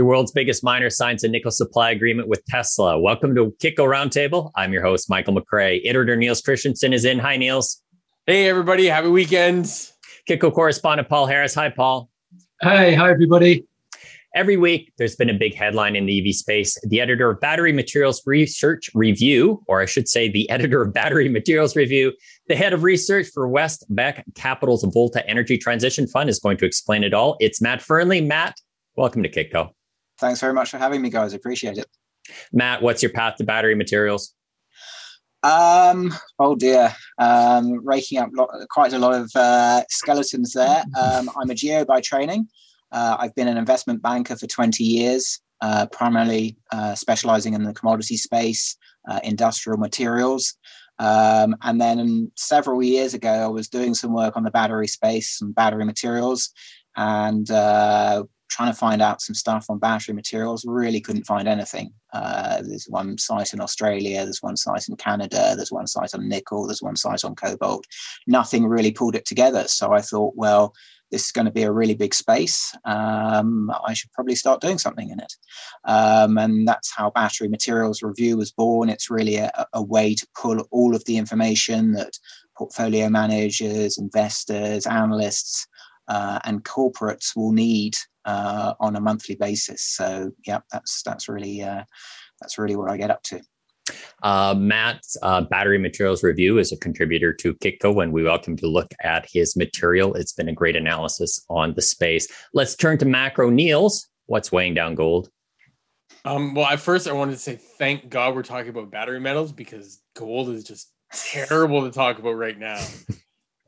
The world's biggest miner signs a nickel supply agreement with Tesla. Welcome to Kitco Roundtable. I'm your host, Michael McRae. Editor Niels Christensen is in. Hi, Niels. Hey, everybody. Happy weekend. Kitco correspondent Paul Harris. Hi, Paul. Hey, hi, everybody. Every week, there's been a big headline in the EV space. The editor of Battery Materials Research Review, or I should say, the editor of Battery Materials Review, the head of research for Westbeck Capital's Volta Energy Transition Fund, is going to explain it all. It's Matt Fernley. Matt, welcome to Kitco. Thanks very much for having me, guys. I appreciate it. Matt, what's your path to battery materials? Um, oh dear, um, raking up lot, quite a lot of uh, skeletons there. Um, I'm a geo by training. Uh, I've been an investment banker for 20 years, uh, primarily uh, specializing in the commodity space, uh, industrial materials. Um, and then several years ago, I was doing some work on the battery space and battery materials. And uh, trying to find out some stuff on battery materials, really couldn't find anything. Uh, there's one site in Australia, there's one site in Canada, there's one site on nickel, there's one site on cobalt. Nothing really pulled it together. So I thought, well, this is going to be a really big space. Um, I should probably start doing something in it. Um, and that's how Battery Materials Review was born. It's really a, a way to pull all of the information that portfolio managers, investors, analysts, uh, and corporates will need uh, on a monthly basis. So yeah, that's that's really uh, that's really what I get up to. Uh, Matt's uh, battery materials review is a contributor to Kitco, and we welcome to look at his material. It's been a great analysis on the space. Let's turn to macro. Niels, what's weighing down gold? Um, well, at first, I wanted to say thank God we're talking about battery metals because gold is just terrible to talk about right now.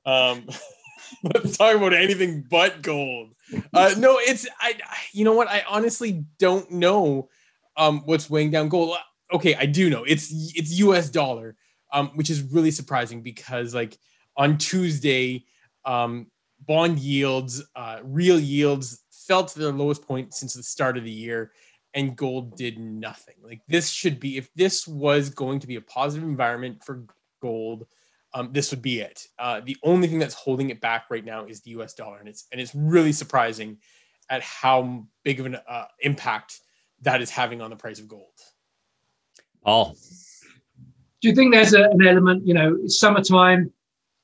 Um, let's talk about anything but gold. Uh, no, it's I. You know what? I honestly don't know um, what's weighing down gold. Okay, I do know. It's it's U.S. dollar, um, which is really surprising because like on Tuesday, um, bond yields, uh, real yields fell to their lowest point since the start of the year, and gold did nothing. Like this should be if this was going to be a positive environment for gold um, this would be it. Uh, the only thing that's holding it back right now is the U.S. dollar, and it's and it's really surprising at how big of an uh, impact that is having on the price of gold. Oh, do you think there's a, an element? You know, it's summertime.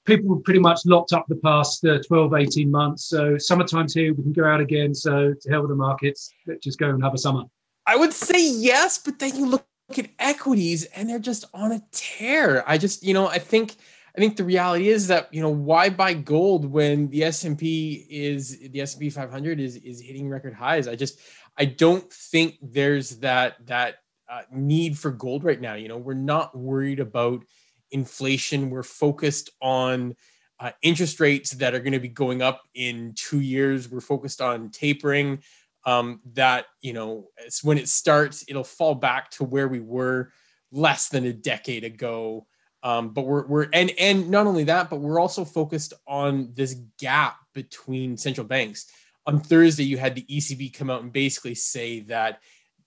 People were pretty much locked up the past uh, 12, 18 months. So summertime's here. We can go out again. So to hell with the markets. Let's just go and have a summer. I would say yes, but then you look at equities and they're just on a tear. I just, you know, I think I think the reality is that you know why buy gold when the S and P is the S and P 500 is is hitting record highs. I just I don't think there's that that uh, need for gold right now. You know, we're not worried about inflation. We're focused on uh, interest rates that are going to be going up in two years. We're focused on tapering. Um, that you know, when it starts, it'll fall back to where we were less than a decade ago. Um, but we're we're and and not only that, but we're also focused on this gap between central banks. On Thursday, you had the ECB come out and basically say that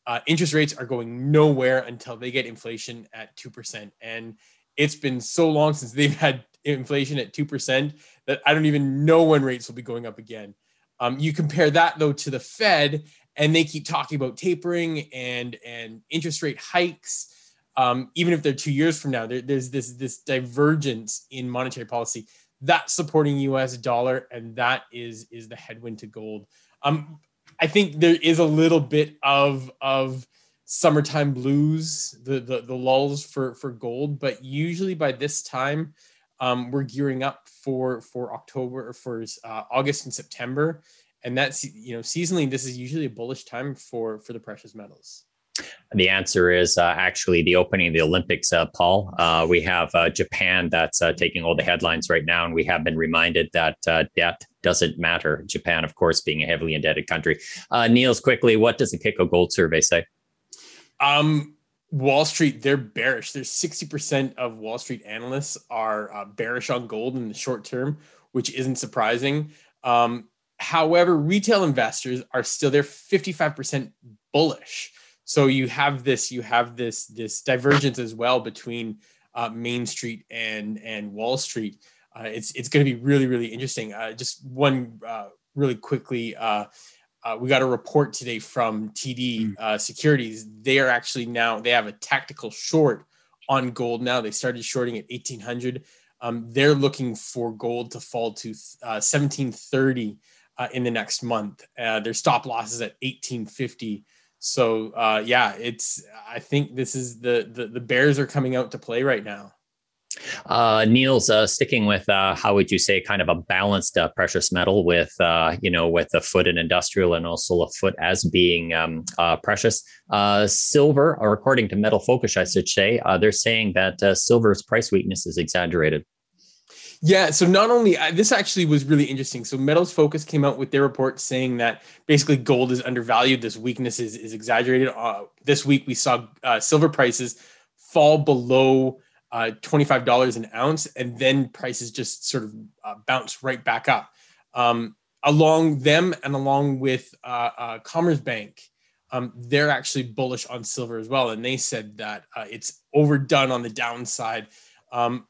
uh, interest rates are going nowhere until they get inflation at two percent. And it's been so long since they've had inflation at two percent that I don't even know when rates will be going up again. Um, you compare that though to the Fed, and they keep talking about tapering and and interest rate hikes um, even if they're two years from now, there, there's this this divergence in monetary policy that's supporting U.S. dollar, and that is is the headwind to gold. Um, I think there is a little bit of of summertime blues, the the, the lulls for for gold, but usually by this time, um, we're gearing up for for October for uh, August and September, and that's you know seasonally this is usually a bullish time for for the precious metals. The answer is uh, actually the opening of the Olympics, uh, Paul. Uh, we have uh, Japan that's uh, taking all the headlines right now, and we have been reminded that uh, debt doesn't matter. Japan, of course, being a heavily indebted country. Niels, quickly, what does the Kitco Gold survey say? Um, Wall Street, they're bearish. There's 60% of Wall Street analysts are bearish on gold in the short term, which isn't surprising. Um, however, retail investors are still there 55% bullish so you have this you have this this divergence as well between uh, Main Street and and Wall Street. Uh, it's it's going to be really really interesting. Uh, just one uh, really quickly. Uh, uh, we got a report today from TD uh, Securities. They are actually now they have a tactical short on gold now. They started shorting at 1800. Um, they're looking for gold to fall to uh, 1730 uh, in the next month. Uh, their stop loss is at 1850. So uh, yeah, it's. I think this is the, the the bears are coming out to play right now. Uh, Niels, uh, sticking with uh, how would you say kind of a balanced uh, precious metal with uh, you know with a foot in industrial and also a foot as being um, uh, precious. silver, or according to Metal Focus, I should say, they're saying that silver's price weakness is exaggerated. Yeah, so not only this actually was really interesting. So Metals Focus came out with their report saying that basically gold is undervalued. This weakness is, is exaggerated. Uh, this week we saw uh, silver prices fall below uh, $25 an ounce, and then prices just sort of uh, bounce right back up. Um, along them and along with uh, uh, Commerzbank, um, they're actually bullish on silver as well. And they said that it's overdone on the downside. Um,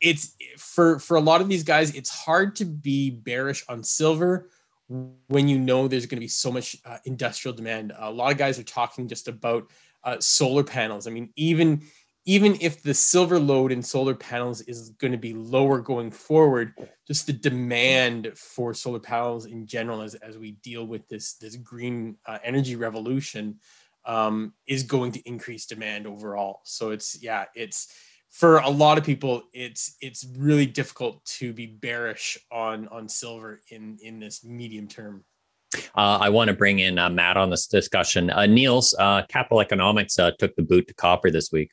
it's for for a lot of these guys it's hard to be bearish on silver when you know there's going to be so much uh, industrial demand. A lot of guys are talking just about uh, solar panels. I mean even even if the silver load in solar panels is going to be lower going forward just the demand for solar panels in general as, as we deal with this this green uh, energy revolution um, is going to increase demand overall. So it's yeah it's for a lot of people it's it's really difficult to be bearish on on silver in in this medium term uh, I want to bring in uh, Matt on this discussion. Uh, Niels, uh, Capital Economics uh, took the boot to copper this week.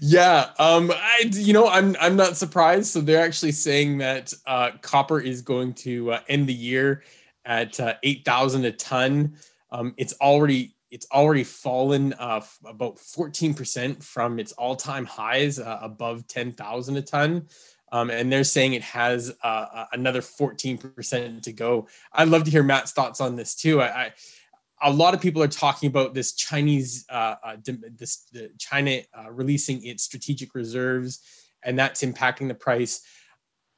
Yeah, um, I you know I'm I'm not surprised. So they're actually saying that uh, copper is going to end the year at eight thousand a ton. Um, it's already it's already fallen uh, about 14% from its all-time highs uh, above 10,000 a ton. Um, and they're saying it has uh, uh another 14% to go. I'd love to hear Matt's thoughts on this too. I, I a lot of people are talking about this Chinese, uh, uh, this China releasing its strategic reserves, and that's impacting the price.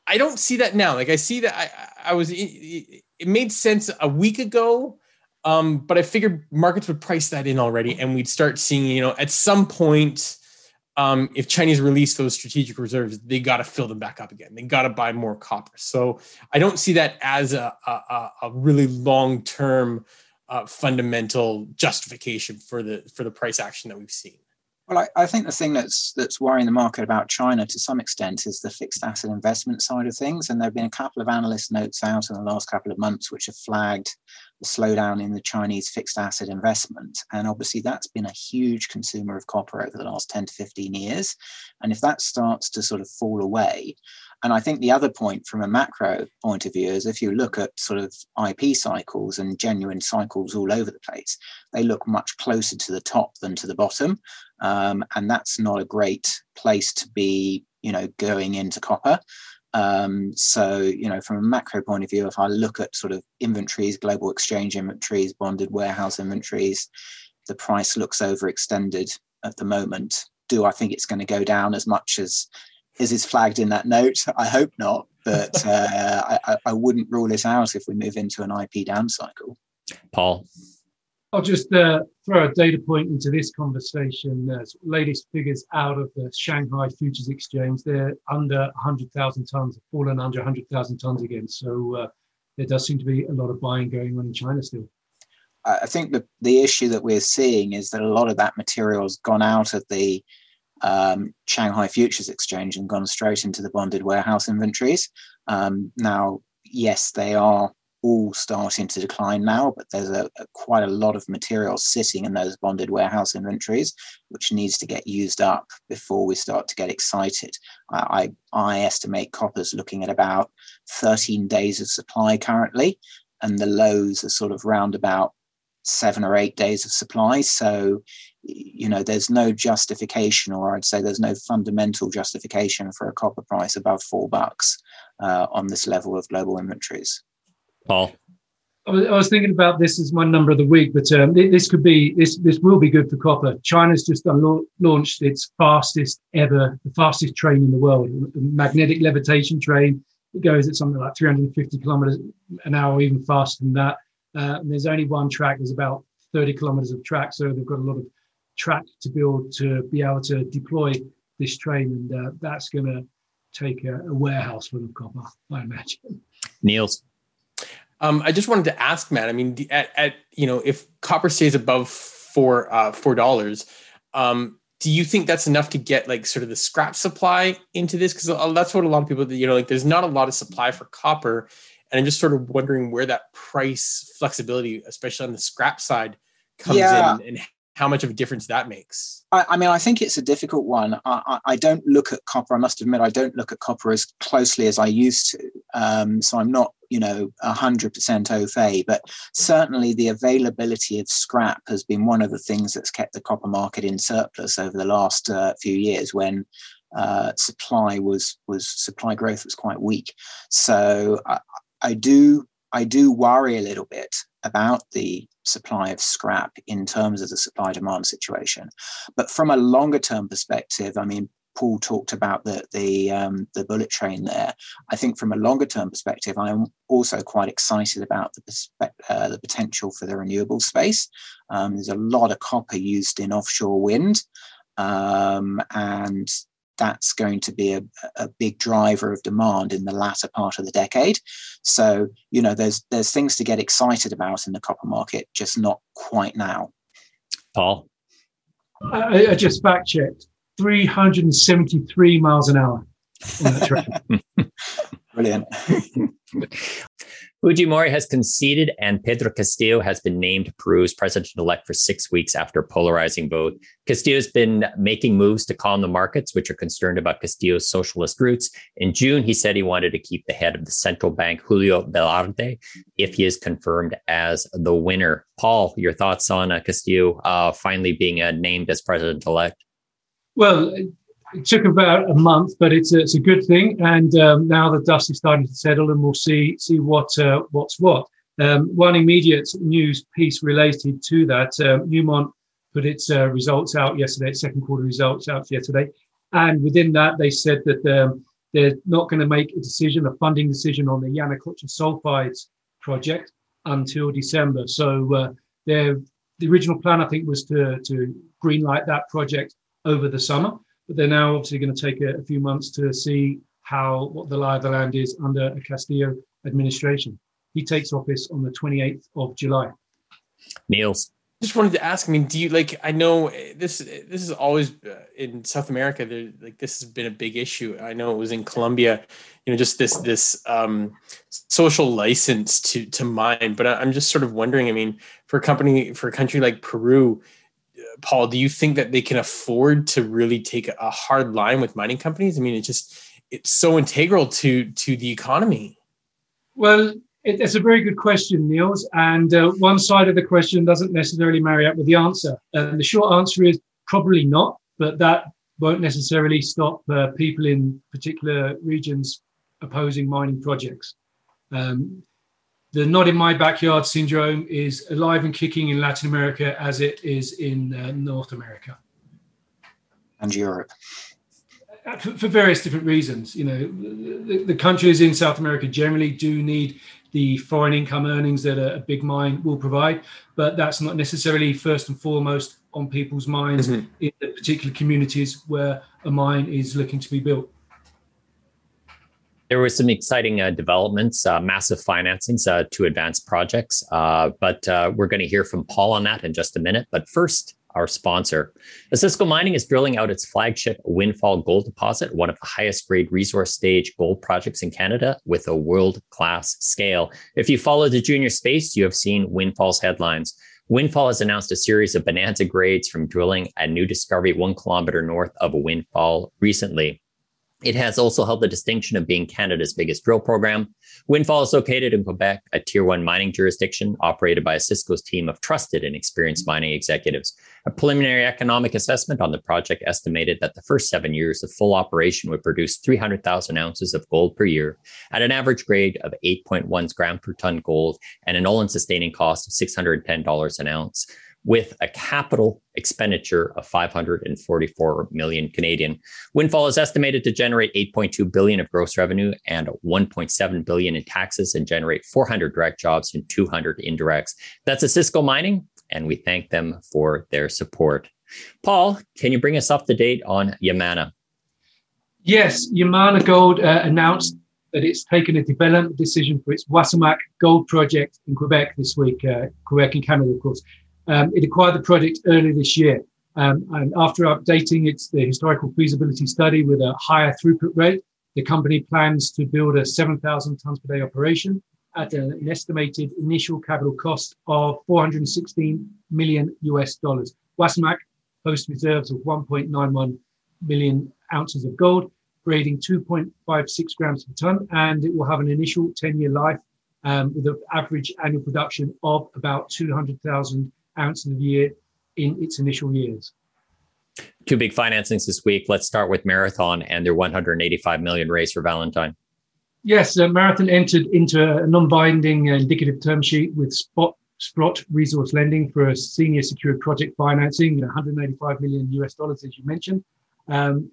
I don't see that now. Like I see that I, I was, it, it made sense a week ago um, but I figured markets would price that in already, and we'd start seeing, you know, at some point, um, if Chinese release those strategic reserves, they got to fill them back up again. They got to buy more copper. So I don't see that as a, a, a really long term uh, fundamental justification for the for the price action that we've seen. Well, I, I, think the thing that's that's worrying the market about China to some extent is the fixed asset investment side of things. And there have been a couple of analyst notes out in the last couple of months which have flagged the slowdown in the Chinese fixed asset investment. And obviously, that's been a huge consumer of copper over the last 10 to 15 years. And if that starts to sort of fall away, and I think the other point from a macro point of view is if you look at sort of IP cycles and genuine cycles all over the place, they look much closer to the top than to the bottom. Um, and that's not a great place to be, you know, going into copper. Um, so, you know, from a macro point of view, if I look at sort of inventories, global exchange inventories, bonded warehouse inventories, the price looks overextended at the moment. Do I think it's going to go down as much as is is flagged in that note? I hope not, but uh, I, I wouldn't rule it out if we move into an IP down cycle. Paul. I'll just uh, throw a data point into this conversation. Uh, latest figures out of the Shanghai Futures Exchange, they're under 100,000 tons, fallen under 100,000 tons again. So uh, there does seem to be a lot of buying going on in China still. I think the, the issue that we're seeing is that a lot of that material has gone out of the um, Shanghai Futures Exchange and gone straight into the bonded warehouse inventories. Um, now, yes, they are all starting to decline now, but there's a, a, quite a lot of material sitting in those bonded warehouse inventories, which needs to get used up before we start to get excited. I, I, I estimate copper's looking at about 13 days of supply currently, and the lows are sort of round about seven or eight days of supply. So, you know, there's no justification, or I'd say there's no fundamental justification for a copper price above four bucks uh, on this level of global inventories. Paul. I was, thinking about this as my number of the week, but um, this could be this this will be good for copper. China's just launched its fastest ever, the fastest train in the world, the magnetic levitation train. It goes at something like 350 kilometers an hour, even faster than that Uh, and there's only one track. There's about 30 kilometers of track, so they've got a lot of track to build to be able to deploy this train, and uh, that's going to take a, a, warehouse full of copper, I imagine. Niels. Um, I just wanted to ask Matt. I mean, at, at you know, if copper stays above four uh, four dollars, um, do you think that's enough to get like sort of the scrap supply into this? Because that's what a lot of people, you know, like there's not a lot of supply for copper, and I'm just sort of wondering where that price flexibility, especially on the scrap side, comes yeah. in, and how much of a difference that makes. I, I mean, I think it's a difficult one. I, I, I, don't look at copper. I must admit, I don't look at copper as closely as I used to. Um, so I'm not, you know, hundred percent au fait. But certainly, the availability of scrap has been one of the things that's kept the copper market in surplus over the last uh, few years when. Uh, supply was was supply growth was quite weak, so I, I do I do worry a little bit about the supply of scrap in terms of the supply demand situation. But from a longer term perspective, I mean, Paul talked about the the um, the bullet train there. I think from a longer term perspective, I'm also quite excited about the perspe- uh, the potential for the renewable space. Um, there's a lot of copper used in offshore wind, um, and that's going to be a, a big driver of demand in the latter part of the decade. So, you know, there's there's things to get excited about in the copper market, just not quite now. Paul, I, I just fact checked: 373 miles an hour. Brilliant. Fujimori has conceded, and Pedro Castillo has been named Peru's president elect for six weeks after polarizing vote. Castillo's been making moves to calm the markets, which are concerned about Castillo's socialist roots. In June, he said he wanted to keep the head of the central bank, Julio Velarde, if he is confirmed as the winner. Paul, your thoughts on uh, Castillo uh, finally being uh, named as president elect? Well, it took about a month, but it's a, it's a good thing. And um, now the dust is starting to settle, and we'll see see what uh, what's what. Um, one immediate news piece related to that: um, Newmont put its uh, results out yesterday, its second quarter results out yesterday, and within that they said that um, they're not going to make a decision, a funding decision on the Yanacocha sulfides project until December. So uh, the original plan, I think, was to to greenlight that project over the summer but they're now obviously going to take a, a few months to see how what the lie of the land is under a Castillo administration. He takes office on the 28th of July. Niels. Just wanted to ask. I mean, do you like? I know this. This is always uh, in South America. There, like this has been a big issue. I know it was in Colombia. You know, just this this um, social license to to mine. But I'm just sort of wondering. I mean, for a company, for a country like Peru, Paul, do you think that they can afford to really take a hard line with mining companies? I mean, it just it's so integral to to the economy. Well, it, it's a very good question, Niels. And uh, one side of the question doesn't necessarily marry up with the answer. And the short answer is probably not, but that won't necessarily stop uh, people in particular regions opposing mining projects. Um, the not in my backyard syndrome is alive and kicking in Latin America as it is in uh, North America and Europe. Uh, for, for, various different reasons, you know, the, the, countries in South America generally do need the foreign income earnings that a, a, big mine will provide, but that's not necessarily first and foremost on people's minds mm-hmm. in the particular communities where a mine is looking to be built. There were some exciting uh, developments, uh, massive financings uh, to advance projects. Uh, but uh, we're going to hear from Paul on that in just a minute. But first, our sponsor. Osisko Mining is drilling out its flagship Windfall Gold Deposit, one of the highest grade resource stage gold projects in Canada with a world class scale. If you follow the junior space, you have seen Windfall's headlines. Windfall has announced a series of bonanza grades from drilling a new discovery one kilometer north of Windfall recently. It has also held the distinction of being Canada's biggest drill program. Windfall is located in Quebec, a tier one mining jurisdiction operated by Osisko's team of trusted and experienced mining executives. A preliminary economic assessment on the project estimated that the first seven years of full operation would produce 300,000 ounces of gold per year at an average grade of 8.1 grams per ton gold and an all in sustaining cost of $610 an ounce. With a capital expenditure of 544 million Canadian. Windfall is estimated to generate 8.2 billion of gross revenue and 1.7 billion in taxes and generate 400 direct jobs and 200 indirects. That's Osisko Mining, and we thank them for their support. Paul, can you bring us up to date on Yamana? Yes, Yamana Gold uh, announced that it's taken a development decision for its Wasamac gold project in Quebec this week, uh, Quebec in Canada, of course. Um, it acquired the project earlier this year. Um, and after updating its the historical feasibility study with a higher throughput rate, the company plans to build a 7,000 tons per day operation at an, estimated initial capital cost of 416 million US dollars. Wasamac hosts reserves of 1.91 million ounces of gold grading 2.56 grams per ton, and it will have an initial 10 year life um, with an average annual production of about 200,000 ounces a year in its initial years. Two big financings this week. Let's start with Marathon and their 185 million raise for Valentine. Yes, uh, Marathon entered into a non-binding uh, indicative term sheet with Spot Sprott Resource Lending for a senior secured project financing, 185 million US dollars, as you mentioned. Um,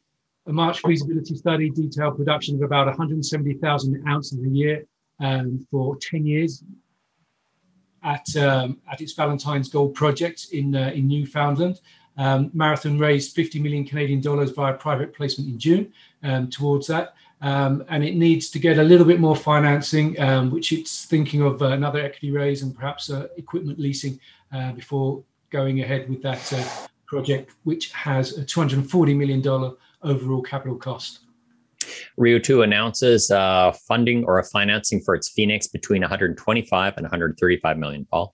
a March feasibility study detailed production of about 170,000 ounces a year um, for 10 years at, um, at its Valentine's Gold project in, uh, in Newfoundland. Um, Marathon raised 50 million Canadian dollars via private placement in June um, towards that. Um, and it needs to get a little bit more financing, um, which it's thinking of uh, another equity raise and perhaps uh, equipment leasing uh, before going ahead with that uh, project, which has a $240 million overall capital cost. Rio 2 announces uh, funding or a financing for its Phoenix between 125 and 135 million. Paul?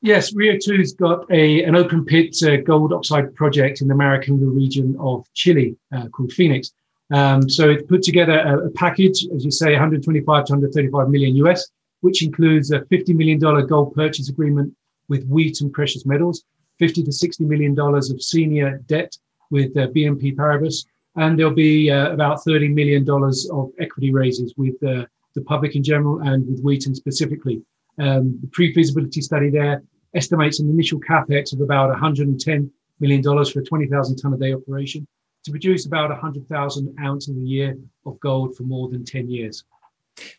Yes, Rio 2's got a, an open pit uh, gold oxide project in the Maricunga region of Chile uh, called Phoenix. Um, so it put together a, a, package, as you say, 125 to 135 million US, which includes a $50 million gold purchase agreement with Wheaton Precious Metals, 50 to 60 million dollars of senior debt with uh, BNP Paribas, and there'll be uh, about $30 million of equity raises with uh, the public in general and with Wheaton specifically. Um, the pre-feasibility study there estimates an initial capex of about $110 million for a 20,000 ton a day operation to produce about 100,000 ounces a year of gold for more than 10 years.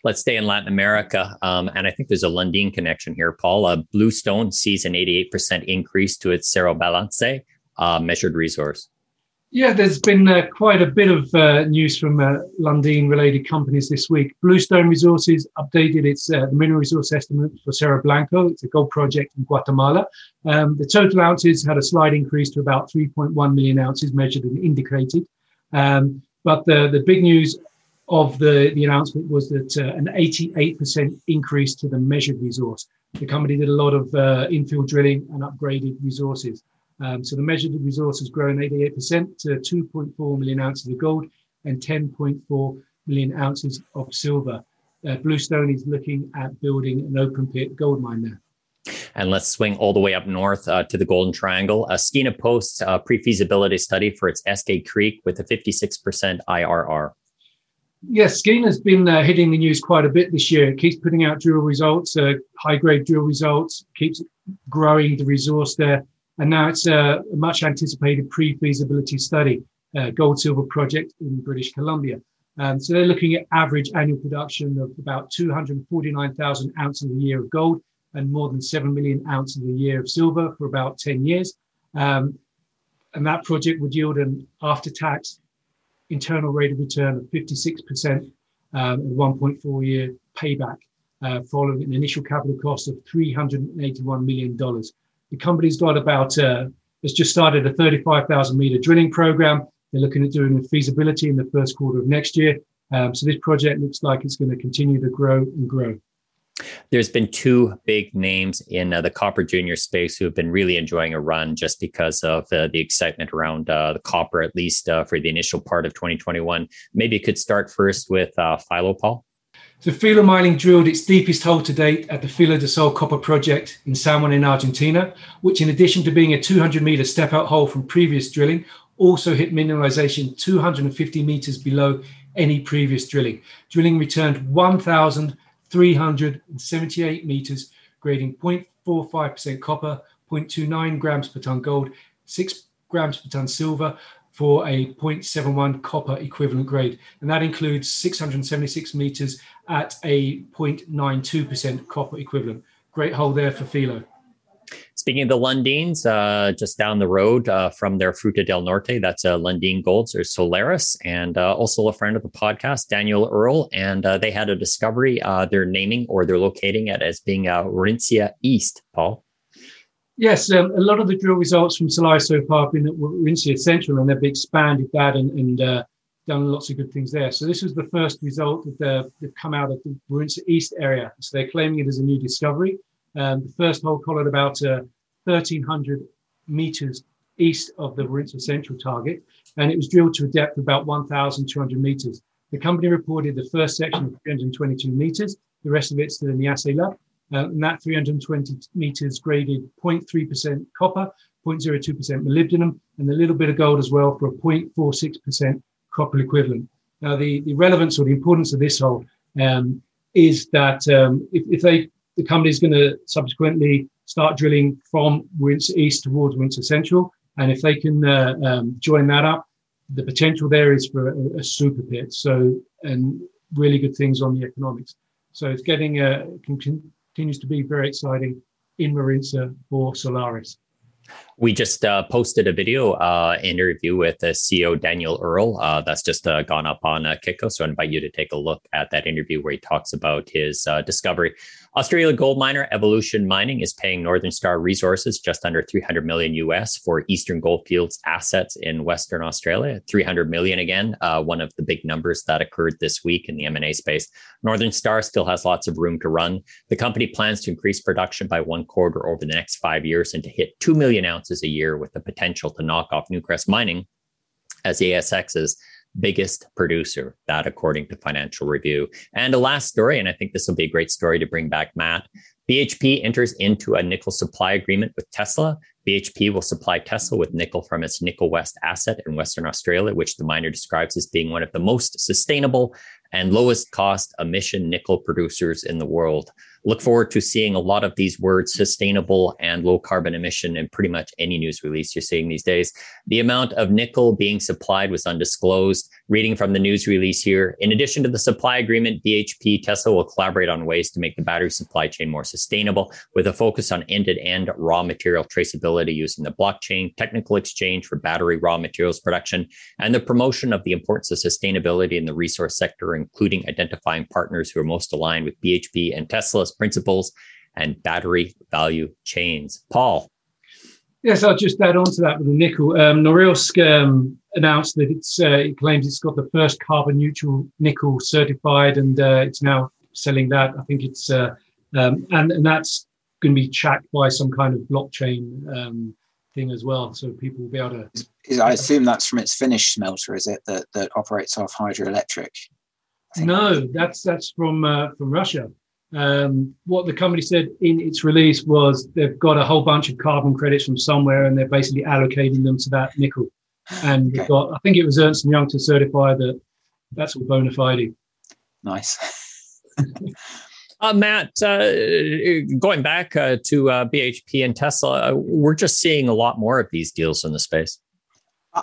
Let's stay in Latin America. Um, and I think there's a Lundin connection here, Paul. Uh, Bluestone sees an 88% increase to its Cerro Blanco uh, measured resource. Yeah, there's been uh, quite a bit of uh, news from uh, Lundin related companies this week. Bluestone Resources updated its uh, mineral resource estimate for Cerro Blanco. It's a gold project in Guatemala. Um, the total ounces had a slight increase to about 3.1 million ounces measured and indicated. Um, but the, the big news of the, the announcement was that uh, an 88% increase to the measured resource. The company did a lot of uh, infill drilling and upgraded resources. Um, so the measured resource has grown 88% to 2.4 million ounces of gold and 10.4 million ounces of silver. Uh, Bluestone is looking at building an open pit gold mine there. And let's swing all the way up north uh, to the Golden Triangle. Uh, Skeena posts a pre feasibility study for its Eskay Creek with a 56% IRR. Yes, Skeena's been uh, hitting the news quite a bit this year. It keeps putting out drill results, uh, high grade drill results, keeps growing the resource there. And now it's a much anticipated pre feasibility study, uh, gold silver project in British Columbia. Um, so they're looking at average annual production of about 249,000 ounces a year of gold and more than 7 million ounces a year of silver for about 10 years. Um, and that project would yield an after tax internal rate of return of 56% um, and 1.4 year payback uh, following an initial capital cost of $381 million. The company's got about, uh, it's just started a 35,000 meter drilling program. They're looking at doing feasibility in the first quarter of next year. Um, so this project looks like it's going to continue to grow and grow. There's been two big names in uh, the copper junior space who have been really enjoying a run just because of uh, the excitement around uh, the copper, at least uh, for the initial part of 2021. Maybe you could start first with uh, Filo, Paul. So Filo Mining drilled its deepest hole to date at the Filo del Sol copper project in San Juan in Argentina, which in addition to being a 200 meter step out hole from previous drilling, also hit mineralization 250 meters below any previous drilling. Drilling returned 1,378 meters, grading 0.45% copper, 0.29 grams per ton gold, 6 grams per ton silver for a 0.71 copper equivalent grade. And that includes 676 meters at a 0.92% copper equivalent. Great hole there for Filo. Speaking of the Lundins, uh, just down the road uh, from their Fruta del Norte, that's uh, Lundin Golds or Solaris, and uh, also a friend of the podcast, Daniel Earle. And uh, they had a discovery. Uh, they're naming or they're locating it as being uh, Warintza East, Paul. Yes, um, a lot of the drill results from Solaris so far have been at Warintza Central, and they've expanded that and, and done lots of good things there. So this was the first result that they've come out of the Warintza East area. So they're claiming it as a new discovery. Um, the first hole collared about uh, 1,300 meters east of the Warintza Central target, and it was drilled to a depth of about 1,200 meters. The company reported the first section of 322 meters, the rest of it's still in the assay lab. Uh, and that 320 meters graded 0.3% copper, 0.02% molybdenum, and a little bit of gold as well for a 0.46% copper equivalent. Now, the, the relevance or the importance of this hole um, is that um, if, if they the company is going to subsequently start drilling from Warintza East towards Warintza Central. And if they can uh, um, join that up, the potential there is for a, a, super pit. So, and really good things on the economics. So it's getting, uh, continues to be very exciting in Warintza for Solaris. We just uh, posted a video uh, interview with the CEO Daniel Earle. Uh, that's just uh, gone up on uh, Kitco. So I invite you to take a look at that interview where he talks about his discovery Australia gold miner Evolution Mining is paying Northern Star Resources just under 300 million US for Eastern Goldfields assets in Western Australia. 300 million again, uh, one of the big numbers that occurred this week in the M&A space. Northern Star still has lots of room to run. The company plans to increase production by one quarter over the next five years and to hit 2 million ounces a year with the potential to knock off Newcrest Mining as ASX's biggest producer, that according to Financial Review. And a last story, and I think this will be a great story to bring back Matt. BHP enters into a nickel supply agreement with Tesla. BHP will supply Tesla with nickel from its Nickel West asset in Western Australia, which the miner describes as being one of the most sustainable and lowest cost emission nickel producers in the world look forward to seeing a lot of these words sustainable and low carbon emission in pretty much any news release you're seeing these days. The amount of nickel being supplied was undisclosed. Reading from the news release here, in addition to the supply agreement, BHP Tesla will collaborate on ways to make the battery supply chain more sustainable with a focus on end to end raw material traceability using the blockchain, technical exchange for battery raw materials production, and the promotion of the importance of sustainability in the resource sector, including identifying partners who are most aligned with BHP and Tesla's principles and battery value chains. Paul. Yes, I'll just add on to that with the nickel. Um, Norilsk um, announced that it's, uh, it claims it's got the first carbon neutral nickel certified, and uh, it's now selling that. I think it's uh, um, and and that's going to be tracked by some kind of blockchain um, thing as well, so people will be able to. I assume that's from its Finnish smelter, is it that that operates off hydroelectric? No, that's that's from uh, from Russia. Um, what the company said in its release was they've got a whole bunch of carbon credits from somewhere, and they're basically allocating them to that nickel. And okay. got, I think it was Ernst and Young to certify that that's all bona fide. Nice. uh, Matt, uh, going back uh, to uh, BHP and Tesla, uh, we're just seeing a lot more of these deals in the space.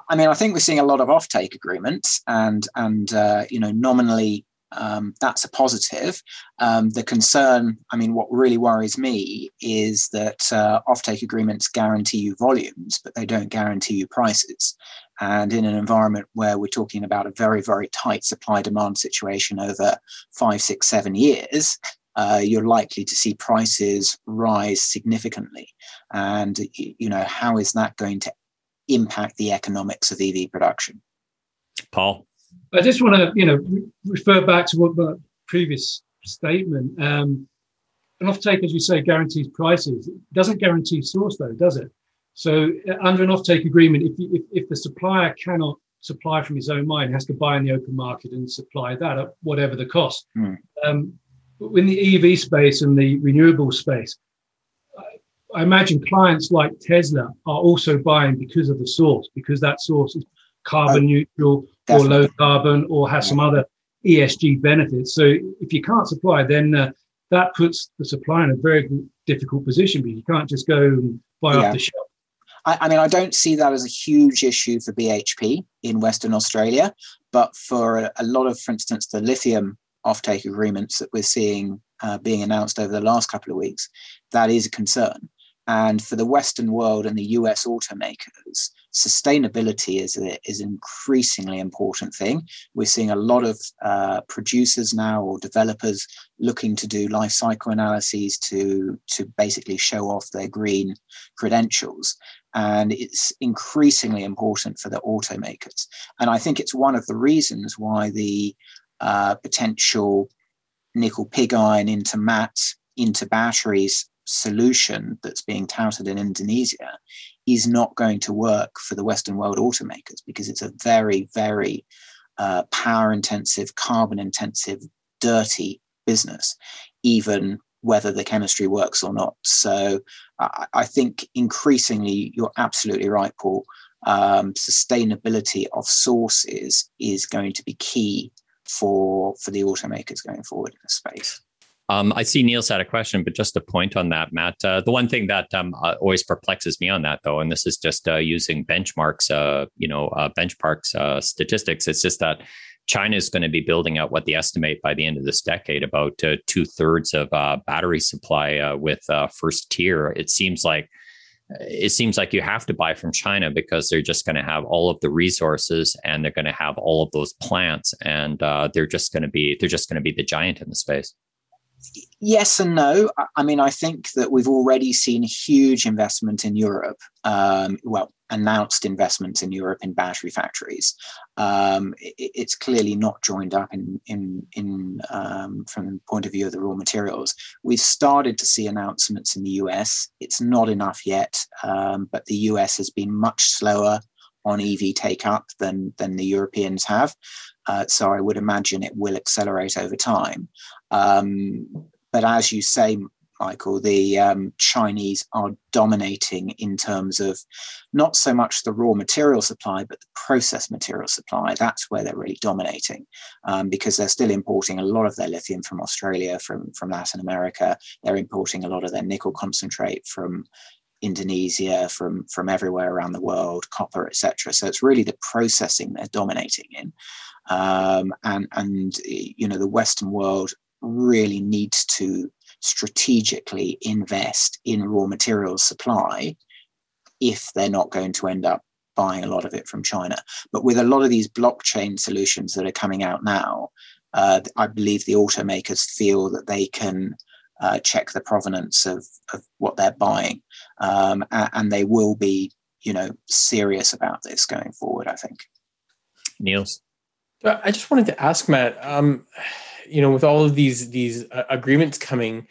I mean, I think we're seeing a lot of offtake agreements, and and uh, you know, nominally um, that's a positive. Um, the concern, I mean, what really worries me is that uh, offtake agreements guarantee you volumes, but they don't guarantee you prices. And in an environment where we're talking about a very, very tight supply demand situation over five, six, seven years, uh, you're likely to see prices rise significantly. And, you know, how is that going to impact the economics of EV production? Paul? I just want to, you know, refer back to what the previous statement. Um, an offtake, as you say, guarantees prices. It doesn't guarantee source, though, does it? So, uh, under an offtake agreement, if, if, if the supplier cannot supply from his own mine, has to buy in the open market and supply that at whatever the cost. Mm. Um, in the EV space and the renewable space, I imagine clients like Tesla are also buying because of the source, because that source is carbon neutral Or low carbon or has some other ESG benefits. So if you can't supply, then uh, that puts the supply in a very difficult position because you can't just go and buy yeah. off the shelf. I, I, mean, I don't see that as a huge issue for BHP in Western Australia, but for a, a lot of, for instance, the lithium offtake agreements that we're seeing uh, being announced over the last couple of weeks, that is a concern. And for the Western world and the US automakers, sustainability is, a, is an increasingly important thing. We're seeing a lot of uh, producers now or developers looking to do life cycle analyses to, to basically show off their green credentials. And it's increasingly important for the automakers. And I think it's one of the reasons why the uh, potential nickel pig iron into matte into batteries solution that's being touted in Indonesia is not going to work for the Western world automakers because it's a very, very uh, power intensive, carbon intensive, dirty business, even whether the chemistry works or not. So I, I think increasingly, you're absolutely right, Paul. Um, sustainability of sources is going to be key for for the automakers going forward in the space. Um, I see Niels had a question, but just a point on that, Matt. Uh, the one thing that um, uh, always perplexes me on that, though, and this is just uh, using benchmarks, uh, you know, uh, benchmarks uh, statistics. It's just that China is going to be building out what they estimate by the end of this decade about two thirds of battery supply with first tier. It seems like it seems like you have to buy from China because they're just going to have all of the resources and they're going to have all of those plants and they're just going to be they're just going to be the giant in the space yes and no. I mean, I think that we've already seen huge investment in Europe. Um, well, announced investments in Europe in battery factories. Um, it, it's clearly not joined up in in in um, from the point of view of the raw materials. We've started to see announcements in the US. It's not enough yet, um, but the US has been much slower on EV take up than than the Europeans have. Uh, so I would imagine it will accelerate over time. Um, but as you say, Michael, the um, Chinese are dominating in terms of not so much the raw material supply, but the process material supply. That's where they're really dominating um, because they're still importing a lot of their lithium from Australia, from, from Latin America. They're importing a lot of their nickel concentrate from Indonesia, from, from everywhere around the world, copper, etc. So it's really the processing they're dominating in. Um, and, and, you know, the Western world really needs to strategically invest in raw materials supply if they're not going to end up buying a lot of it from China. But with a lot of these blockchain solutions that are coming out now, uh, I believe the automakers feel that they can uh, check the provenance of, of what they're buying, um, and, and they will be, you know, serious about this going forward. I think. Niels, I just wanted to ask Matt. Um, you know, with all of these these uh, agreements coming,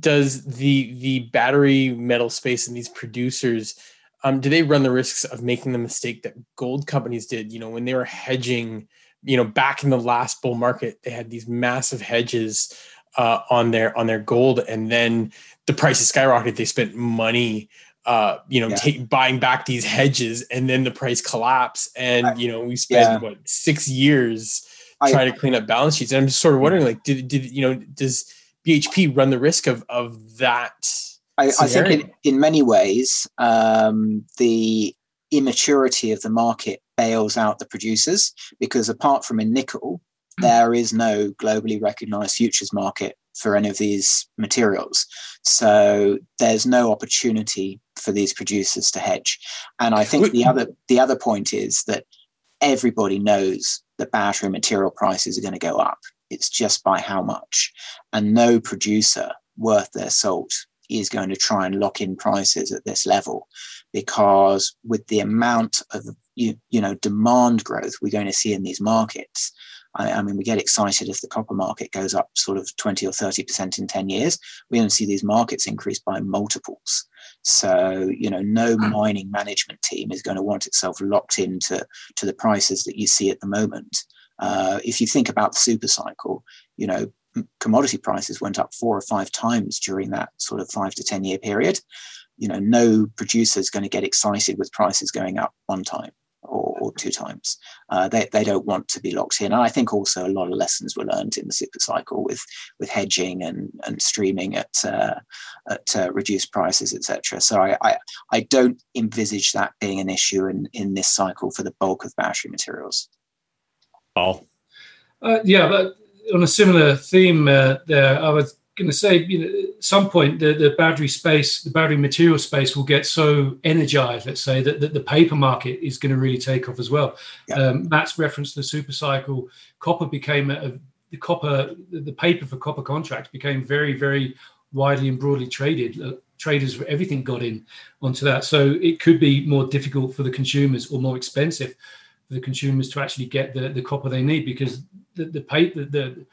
does the the battery metal space and these producers um, do they run the risks of making the mistake that gold companies did? You know, when they were hedging, you know, back in the last bull market, they had these massive hedges uh, on their on their gold, and then the prices skyrocketed. They spent money, uh, you know, yeah. take, buying back these hedges, and then the price collapsed, and you know, we spent yeah. what six years try to clean up balance sheets. And I'm just sort of wondering, like, did did you know does BHP run the risk of of that? I, I think in, in many ways, um, the immaturity of the market bails out the producers because apart from in nickel, hmm. there is no globally recognized futures market for any of these materials. So there's no opportunity for these producers to hedge. And I think the other the other point is that everybody knows the battery material prices are going to go up. It's just by how much. And no producer worth their salt is going to try and lock in prices at this level because with the amount of you, you know demand growth we're going to see in these markets I, I, mean we get excited if the copper market goes up sort of 20 or 30 percent in 10 years we don't see these markets increase by multiples so, you know, no hmm. mining management team is going to want itself locked into to the prices that you see at the moment. Uh, if you think about the super cycle, you know, commodity prices went up four or five times during that sort of five to 10 year period. You know, no producer is going to get excited with prices going up one time or, or two times. Uh, they, they don't want to be locked in. And I think also a lot of lessons were learned in the super cycle with with hedging and and streaming at uh, at uh, reduced prices, etc. So I, I, I don't envisage that being an issue in in this cycle for the bulk of battery materials. Paul, uh, yeah, but on a similar theme uh, there, I was going to say, you know, at some point the, the battery space, the battery material space will get so energized, let's say, that, that the paper market is going to really take off as well. Yeah. Um, Matt's reference to the super cycle, copper became a, a, the copper, the paper for copper contracts became very, very widely and broadly traded. Uh, traders, everything got in onto that. So it could be more difficult for the consumers or more expensive for the consumers to actually get the, the copper they need because the, the paper, the, the,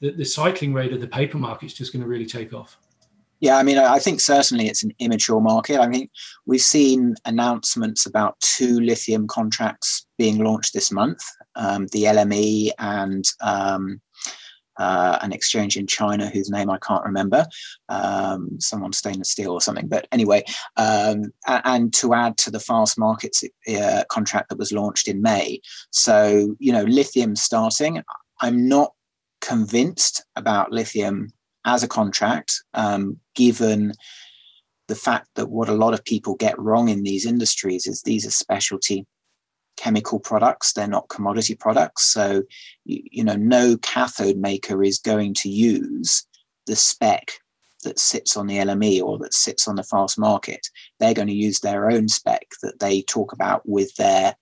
the cycling rate of the paper market is just going to really take off. Yeah, I mean, I think certainly it's an immature market. I think we've seen announcements about two lithium contracts being launched this month um, the LME and um, uh, an exchange in China whose name I can't remember, um, someone stainless steel or something. But anyway, um, and to add to the Fastmarkets uh, contract that was launched in May. So, you know, lithium starting. I'm not convinced about lithium as a contract, um, given the fact that what a lot of people get wrong in these industries is these are specialty chemical products. They're not commodity products. So you, you know no cathode maker is going to use the spec that sits on the LME or that sits on the fast market. They're going to use their own spec that they talk about with their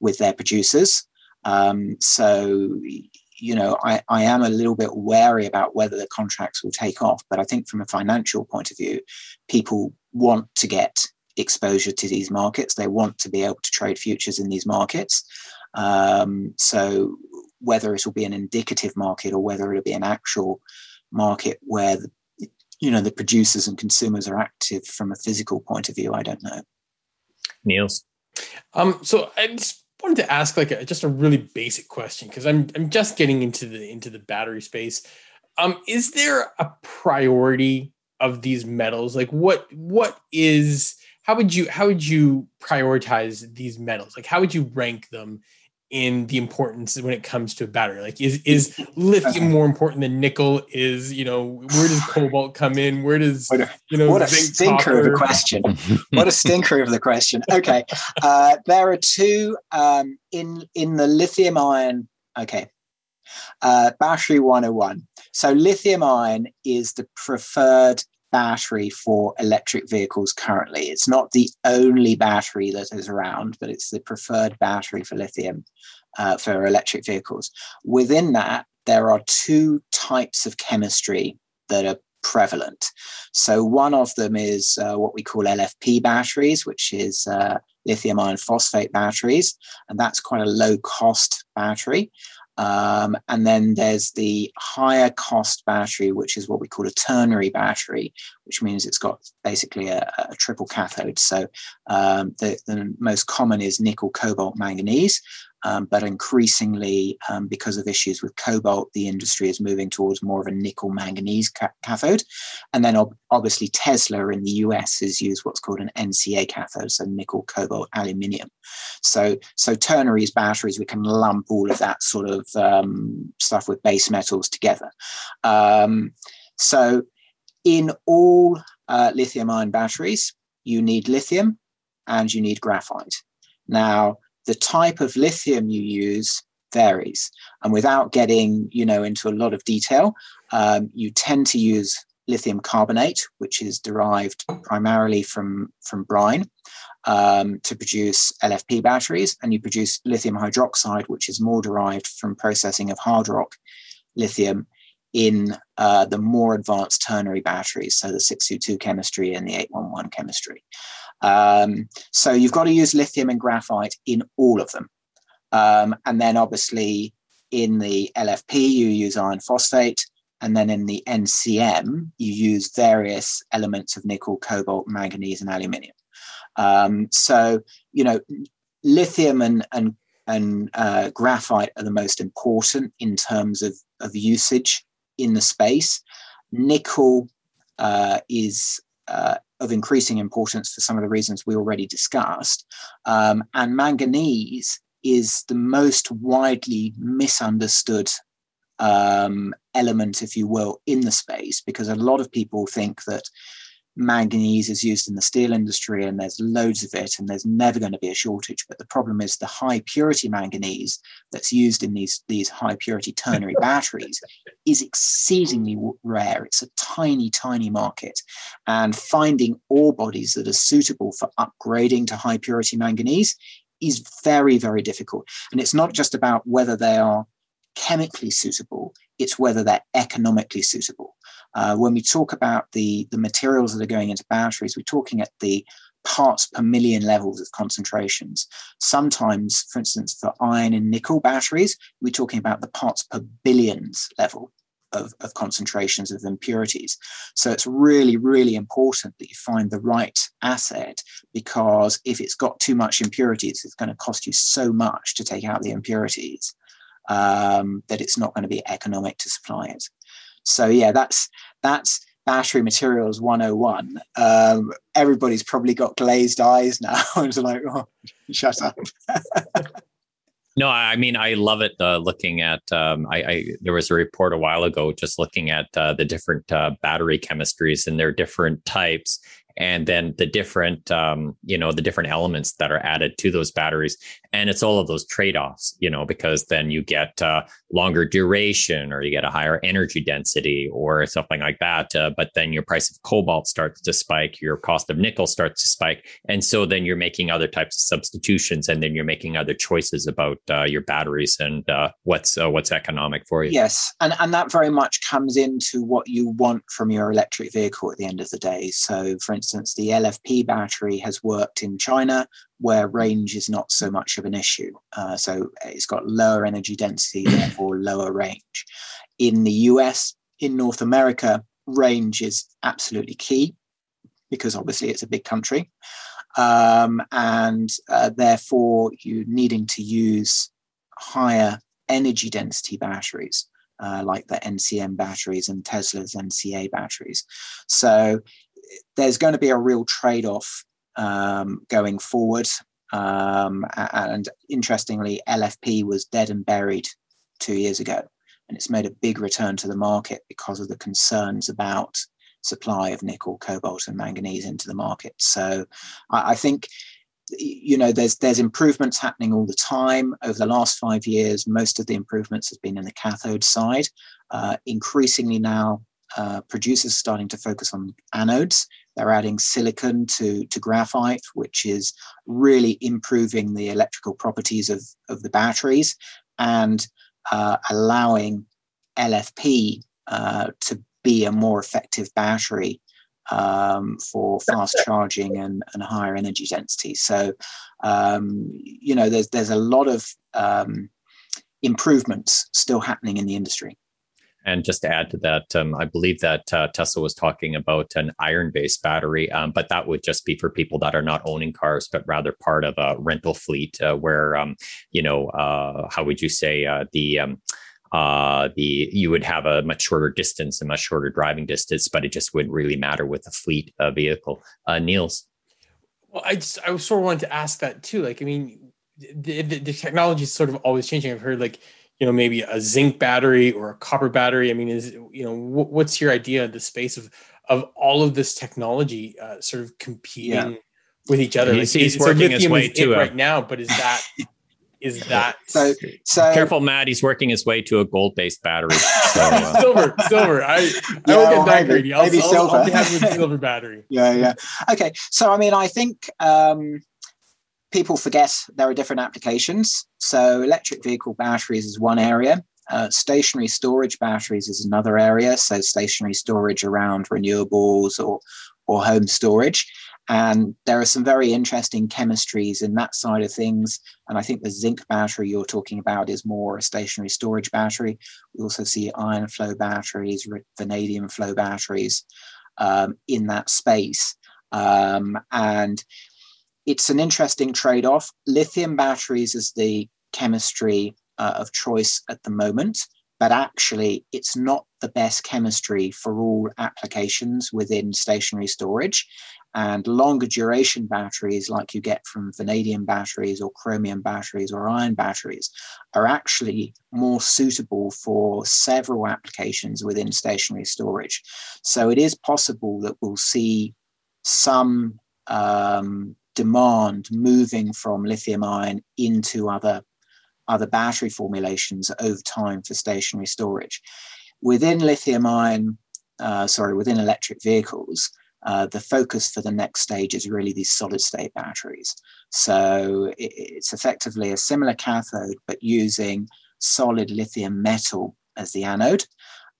with their producers. Um, so you know, I, I am a little bit wary about whether the contracts will take off. But I think from a financial point of view, people want to get exposure to these markets. They want to be able to trade futures in these markets. Um, so whether it will be an indicative market or whether it'll be an actual market where the, you know the producers and consumers are active from a physical point of view, I don't know. Niels. Um, so I just wanted to ask like a, just a really basic question because I'm I'm just getting into the into the battery space. Um, is there a priority of these metals? Like what what is how would you how would you prioritize these metals? Like how would you rank them in the importance when it comes to a battery? Like, is is lithium more important than nickel? Is you know where does cobalt come in? Where does what a, you know what a stinker copper? of a question? what a stinker of the question. Okay, uh, there are two um, in in the lithium ion. Okay, uh, battery 101. So lithium ion is the preferred battery for electric vehicles currently. It's not the only battery that is around, but it's the preferred battery for lithium uh, for electric vehicles. Within that, there are two types of chemistry that are prevalent. So, one of them is uh, what we call LFP batteries, which is uh, lithium iron phosphate batteries, and that's quite a low cost battery. Um, and then there's the higher cost battery, which is what we call a ternary battery, which means it's got basically a, a triple cathode. So um, the, the, most common is nickel, cobalt, manganese. Um, but increasingly, um, because of issues with cobalt, the industry is moving towards more of a nickel manganese ca- cathode. And then ob- obviously, Tesla in the US has used what's called an NCA cathode, so nickel, cobalt, aluminium. So, so ternaries, batteries, we can lump all of that sort of um, stuff with base metals together. Um, so, in all uh, lithium ion batteries, you need lithium and you need graphite. Now, the type of lithium you use varies. And without getting, you know, into a lot of detail, um, you tend to use lithium carbonate, which is derived primarily from, from brine, um, to produce LFP batteries. And you produce lithium hydroxide, which is more derived from processing of hard rock lithium in uh, the more advanced ternary batteries, so the 622 chemistry and the 811 chemistry. Um, so you've got to use lithium and graphite in all of them. Um, and then obviously in the LFP, you use iron phosphate. And then in the NCM, you use various elements of nickel, cobalt, manganese, and aluminium. Um, so, you know, lithium and, and, and uh, graphite are the most important in terms of, of usage in the space. Nickel uh, is uh, of increasing importance for some of the reasons we already discussed. Um, and manganese is the most widely misunderstood um, element, if you will, in the space, because a lot of people think that manganese is used in the steel industry and there's loads of it and there's never going to be a shortage but the problem is the high purity manganese that's used in these these high purity ternary batteries is exceedingly rare. It's a tiny tiny market. And finding ore bodies that are suitable for upgrading to high purity manganese is very very difficult. And it's not just about whether they are chemically suitable it's whether they're economically suitable uh, when we talk about the, the materials that are going into batteries, we're talking at the parts per million levels of concentrations. Sometimes, for instance, for iron and nickel batteries, we're talking about the parts per billions level of, of concentrations of impurities. So it's really, really important that you find the right asset because if it's got too much impurities, it's going to cost you so much to take out the impurities um, that it's not going to be economic to supply it. So yeah, that's that's battery materials 101. Um, everybody's probably got glazed eyes now. it's like, oh, shut up. no, I mean I love it. Uh, looking at, um, I, I, there was a report a while ago just looking at uh, the different uh, battery chemistries and their different types, and then the different um, you know the different elements that are added to those batteries. And it's all of those trade-offs you know because then you get uh, longer duration or you get a higher energy density or something like that uh, but then your price of cobalt starts to spike your cost of nickel starts to spike and so then you're making other types of substitutions and then you're making other choices about uh, your batteries and uh, what's uh, what's economic for you. Yes and and that very much comes into what you want from your electric vehicle at the end of the day. So for instance instance, the LFP battery has worked in China where range is not so much of an issue. Uh, so it's got lower energy density, therefore lower range. In the US, in North America, range is absolutely key because obviously it's a big country. Um, and uh, therefore, you needing to use higher energy density batteries. Uh, like the NCM batteries and Tesla's NCA batteries. So there's going to be a real trade off um, going forward. Um, and interestingly, LFP was dead and buried two years ago, and it's made a big return to the market because of the concerns about supply of nickel, cobalt, and manganese into the market. So I, I think you know there's there's improvements happening all the time over the last five years most of the improvements has been in the cathode side uh, increasingly now uh, producers starting to focus on anodes. They're adding silicon to, to graphite, which is really improving the electrical properties of, of the batteries and uh, allowing LFP uh, to be a more effective battery um, for fast charging and, and higher energy density. So, um, you know, there's there's a lot of um, improvements still happening in the industry. And just to add to that, um, I believe that uh, Tesla was talking about an iron based battery, um, but that would just be for people that are not owning cars, but rather part of a rental fleet uh, where, um, you know, uh, how would you say uh, the, um, uh, the you would have a much shorter distance, a much shorter driving distance, but it just wouldn't really matter with a fleet uh, vehicle. Niels. Well, I just I sort of wanted to ask that too. Like, I mean, the, the, the technology is sort of always changing. I've heard like you know maybe a zinc battery or a copper battery? I mean is you know what's your idea of the space of of all of this technology uh, sort of competing yeah. with each other? He's, like, he's working his way to right now but is that is that so so careful matt he's working his way to a gold based battery so, uh, silver silver. I yeah, i will get that greedy I'll, maybe I'll, silver. I'll, I'll with silver battery. Yeah yeah. Okay so i mean i think um people forget there are different applications. So, electric vehicle batteries is one area. Uh, stationary storage batteries is another area. So, stationary storage around renewables or, or home storage. And there are some very interesting chemistries in that side of things. And I think the zinc battery you're talking about is more a stationary storage battery. We also see iron flow batteries, vanadium flow batteries um, in that space. Um, and it's an interesting trade off. Lithium batteries is the chemistry uh, of choice at the moment. but actually it's not the best chemistry for all applications within stationary storage. And longer duration batteries, like you get from vanadium batteries or chromium batteries or iron batteries, are actually more suitable for several applications within stationary storage. So it is possible that we'll see some um, demand moving from lithium ion into other other battery formulations over time for stationary storage. Within lithium ion, uh, sorry, within electric vehicles, uh, the focus for the next stage is really these solid state batteries. So it's effectively a similar cathode, but using solid lithium metal as the anode.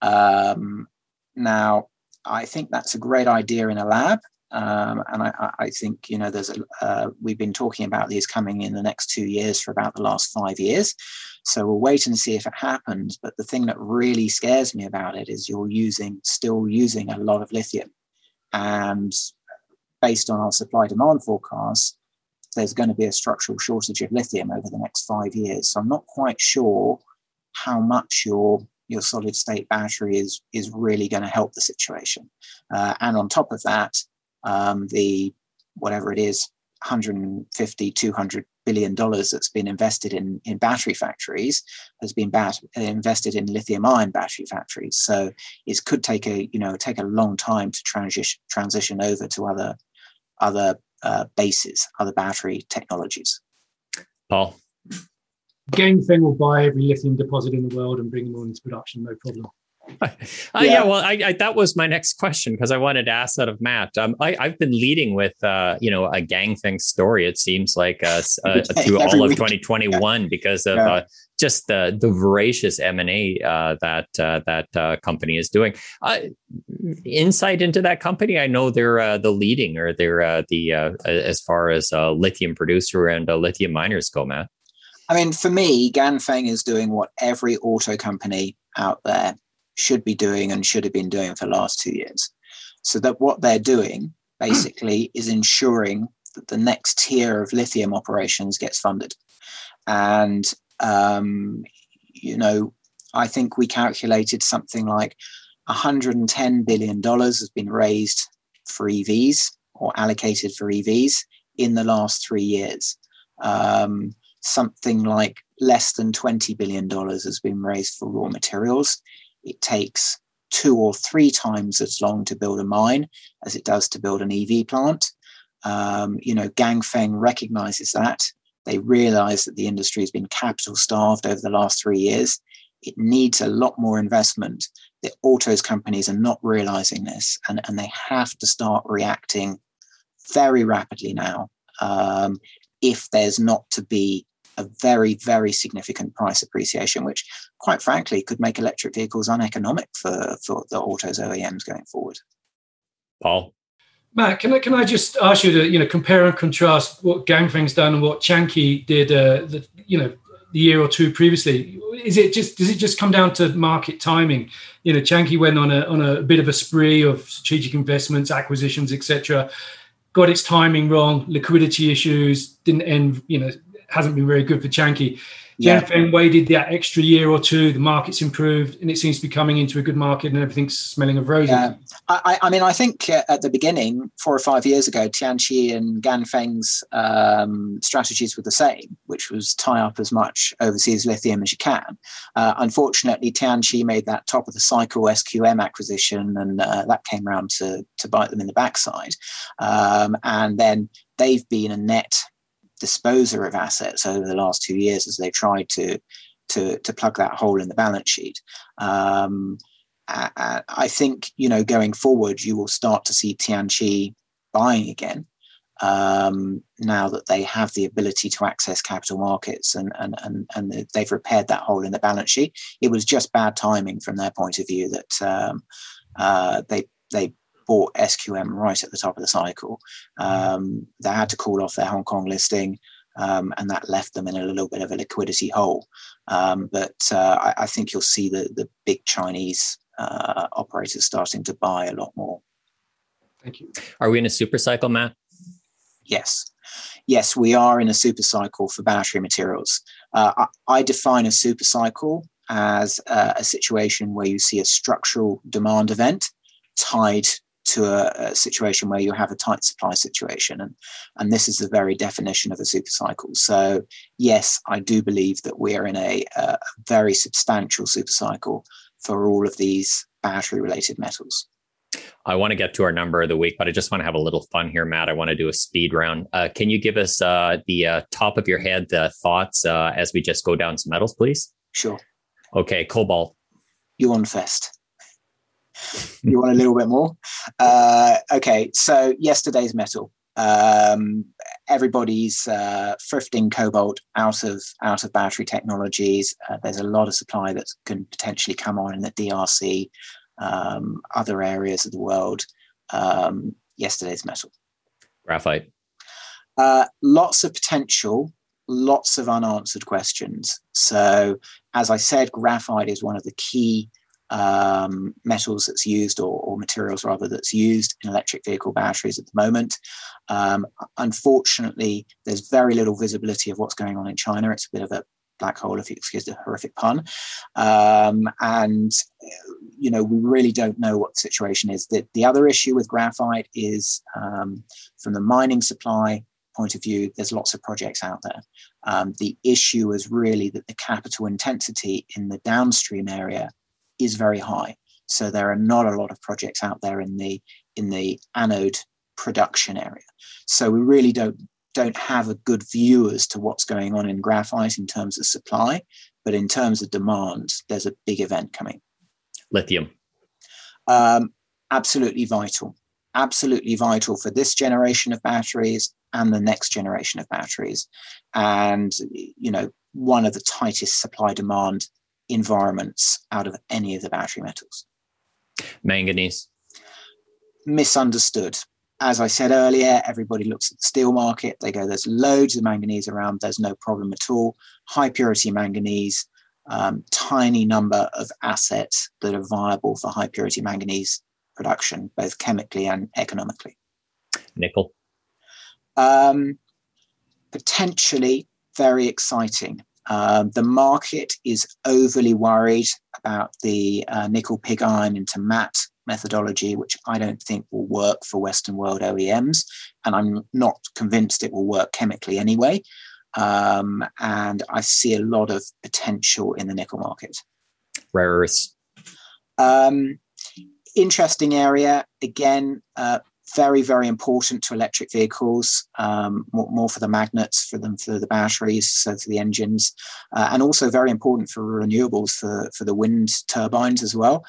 Um, now, I think that's a great idea in a lab. Um, and I, I, think you know there's a uh, we've been talking about these coming in the next two years for about the last five years. So we'll wait and see if it happens. But the thing that really scares me about it is you're using still using a lot of lithium. And based on our supply demand forecast there's going to be a structural shortage of lithium over the next five years. So i'm not quite sure how much your your solid state battery is is really going to help the situation. Uh, and on top of that um, the whatever it is 150 200 billion dollars that's been invested in in battery factories has been bat- invested in lithium ion battery factories. So it could take a you know take a long time to transition transition over to other other uh, bases other battery technologies. Paul? Ganfeng will buy every lithium deposit in the world and bring them all into production no problem uh, yeah. yeah. well, I, I, that was my next question because I wanted to ask that of Matt. Um, I, have been leading with, uh, you know, a Ganfeng story. It seems like uh, uh, through all of 2021 yeah. because of yeah. uh, just the the voracious M and A uh, that uh, that company is doing. insight into that company, I know they're the leading or they're the as far as a lithium producer and lithium miners go, Matt. I mean, for me, Ganfeng is doing what every auto company out there should be doing and should have been doing for the last two years. So that what they're doing basically is ensuring that the next tier of lithium operations gets funded. And, um, you know, I think we calculated something like $110 billion has been raised for EVs or allocated for EVs in the last three years. Um, something like less than $20 billion has been raised for raw materials it takes two or three times as long to build a mine as it does to build an EV plant. Um, you know, Ganfeng recognizes that. They realize that the industry has been capital starved over the last three years. It needs a lot more investment. The autos companies are not realizing this, and, and they have to start reacting very rapidly now um, if there's not to be a very, very significant price appreciation, which, quite frankly, could make electric vehicles uneconomic for, for the autos OEMs going forward. Paul? Matt, can I can I just ask you to you know compare and contrast what Ganfeng's done and what Tianqi did, uh, the, you know, the year or two previously? Is it just does it just come down to market timing? You know, Tianqi went on a on a bit of a spree of strategic investments, acquisitions, etc. Got its timing wrong, liquidity issues didn't end. You know, hasn't been very good for Tianqi. Yeah. Ganfeng waited that extra year or two. The market's improved, and it seems to be coming into a good market, and everything's smelling of roses. Yeah. I, I mean, I think at the beginning, four or five years ago, Tianqi and Ganfeng's um, strategies were the same, which was tie up as much overseas lithium as you can. Uh, unfortunately, Tianqi made that top of the cycle SQM acquisition, and uh, that came around to to bite them in the backside. Um, and then they've been a net disposer of assets over the last two years as they tried to to to plug that hole in the balance sheet. Um, I, think you know going forward, you will start to see Tianqi buying again um, now that they have the ability to access capital markets and, and and and they've repaired that hole in the balance sheet. It was just bad timing from their point of view that um, uh, they they bought SQM right at the top of the cycle. Um, they had to call off their Hong Kong listing, um, and that left them in a little bit of a liquidity hole. Um, but uh, I, I, think you'll see the, the big Chinese uh, operators starting to buy a lot more. Thank you. Are we in a super cycle, Matt? Yes. Yes, we are in a super cycle for battery materials. Uh, I, I define a super cycle as a, a situation where you see a structural demand event tied to a, a, situation where you have a tight supply situation. And, and this is the very definition of a super cycle. So, yes, I do believe that we are in a, a very substantial super cycle for all of these battery related metals. I want to get to our number of the week, but I just want to have a little fun here, Matt. I want to do a speed round. Uh, can you give us uh, the uh, top of your head uh, thoughts uh, as we just go down some metals, please? Sure. Okay, cobalt. Yuan Fest. You want a little bit more? Uh, okay, so yesterday's metal. Um, everybody's uh, thrifting cobalt out of out of battery technologies. Uh, there's a lot of supply that can potentially come on in the DRC, um, other areas of the world. Um, yesterday's metal. Graphite. Uh, lots of potential, lots of unanswered questions. So, as I said, graphite is one of the key um, metals that's used or, or, materials rather that's used in electric vehicle batteries at the moment. Um, unfortunately, there's very little visibility of what's going on in China. It's a bit of a black hole, if you excuse the horrific pun. Um, and, you know, we really don't know what the situation is. The, the other issue with graphite is um, from the mining supply point of view, there's lots of projects out there. Um, the issue is really that the capital intensity in the downstream area is very high. So there are not a lot of projects out there in the in the anode production area. So we really don't don't have a good view as to what's going on in graphite in terms of supply, but in terms of demand, there's a big event coming. Lithium. Um, absolutely vital. Absolutely vital for this generation of batteries and the next generation of batteries. And, you know, one of the tightest supply demand environments out of any of the battery metals. Manganese. Misunderstood. As I said earlier, everybody looks at the steel market. They go, there's loads of manganese around. There's no problem at all. High purity manganese, um, tiny number of assets that are viable for high purity manganese production, both chemically and economically. Nickel. Um, potentially very exciting. Um, the market is overly worried about the uh, nickel pig iron into matte methodology, which I don't think will work for Western world OEMs. And I'm not convinced it will work chemically anyway. Um, and I see a lot of potential in the nickel market. Rare earths. Um, interesting area. Again, uh, very, very important to electric vehicles, um, more, more, for the magnets, for them, for the batteries, so for the engines, uh, and also very important for renewables, for, for the wind turbines as well.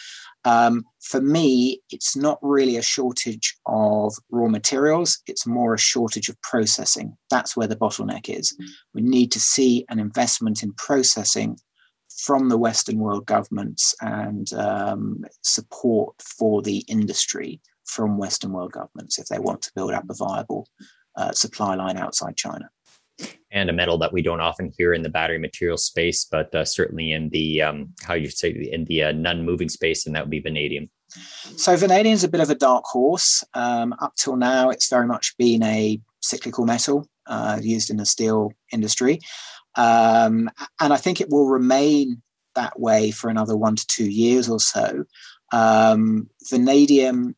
Um, for me, it's not really a shortage of raw materials, it's more a shortage of processing. That's where the bottleneck is. We need to see an investment in processing from the Western world governments and um, support for the industry from Western world governments if they want to build up a viable uh, supply line outside China. And a metal that we don't often hear in the battery material space, but uh, certainly in the um, how you say in the uh, non-moving space, and that would be vanadium. So vanadium is a bit of a dark horse. Um, up till now, it's very much been a cyclical metal uh, used in the steel industry, um, and I think it will remain that way for another one to two years or so. Um, vanadium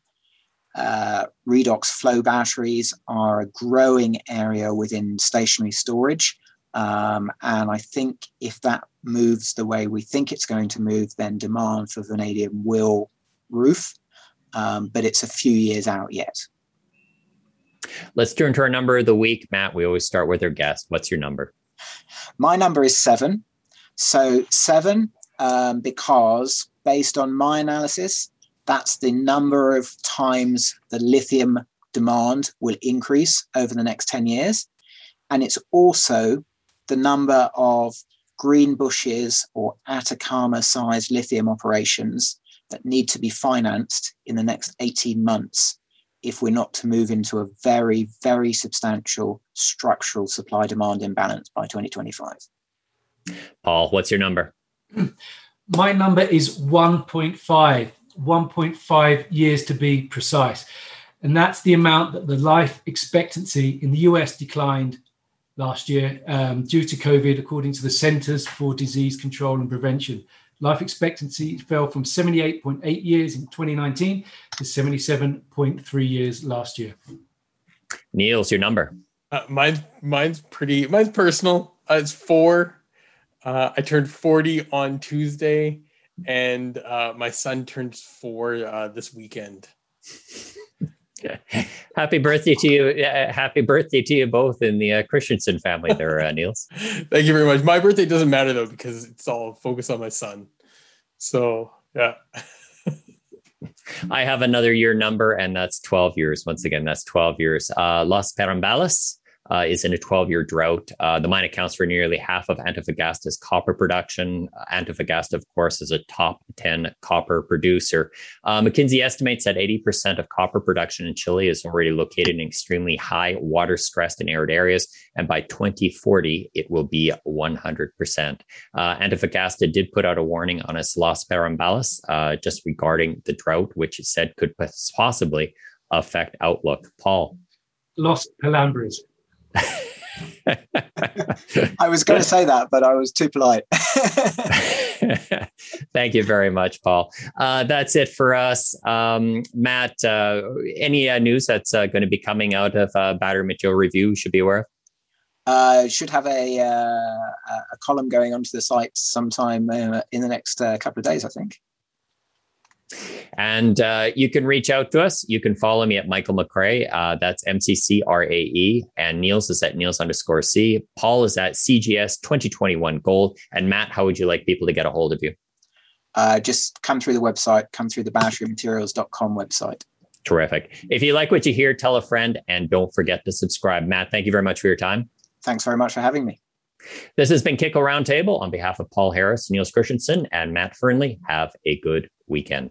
uh, redox flow batteries are a growing area within stationary storage. Um, and I think if that moves the way we think it's going to move, then demand for vanadium will roof. Um, but it's a few years out yet. Let's turn to our number of the week. Matt, we always start with our guest. What's your number? My number is seven. So, seven, um, because based on my analysis, that's the number of times the lithium demand will increase over the next 10 years. And it's also the number of Greenbushes or Atacama sized lithium operations that need to be financed in the next 18 months if we're not to move into a very, very substantial structural supply demand imbalance by 2025. Paul, what's your number? My number is 1.5. 1.5 years to be precise. And that's the amount that the life expectancy in the US declined last year um, due to COVID, according to the Centers for Disease Control and Prevention. Life expectancy fell from 78.8 years in 2019 to 77.3 years last year. Niels your number. Uh, mine's mine's pretty. Mine's personal. Uh, it's four. Uh, I turned forty on Tuesday, and uh, my son turns four uh, this weekend. happy birthday to you! happy birthday to you both in the uh, Christensen family, there, uh, Niels. Thank you very much. My birthday doesn't matter though because it's all focused on my son. So yeah. I have another year number, and that's 12 years. Once again, that's 12 years. Uh, Los Perambales uh, is in a 12 year drought. Uh, the mine accounts for nearly half of Antofagasta's copper production. Uh, Antofagasta, of course, is a top 10 copper producer. Uh, McKinsey estimates that 80% of copper production in Chile is already located in extremely high water stressed and arid areas. And by 2040, it will be 100%. Uh, Antofagasta did put out a warning on its Los Perambales uh, just regarding the drought, which it said could possibly affect outlook. Paul. Los Pelambres. I was going to say that, but I was too polite. Thank you very much, Paul. Uh, that's it for us. Um, Matt, uh, any uh, news that's uh, going to be coming out of uh, Battery Material Review we should be aware of? Uh, should have a, a column going onto the site sometime in the next couple of days, I think. And uh, you can reach out to us. You can follow me at Michael McCrae. Uh, that's M C C R A E. And Niels is at Niels underscore C. Paul is at CGS 2021 Gold. And Matt, how would you like people to get a hold of you? Uh, just come through the website, come through the batterymaterials.com website. Terrific. If you like what you hear, tell a friend and don't forget to subscribe. Matt, thank you very much for your time. Thanks very much for having me. This has been Kitco Roundtable on behalf of Paul Harris, Niels Christensen, and Matt Fernley, Have a good weekend.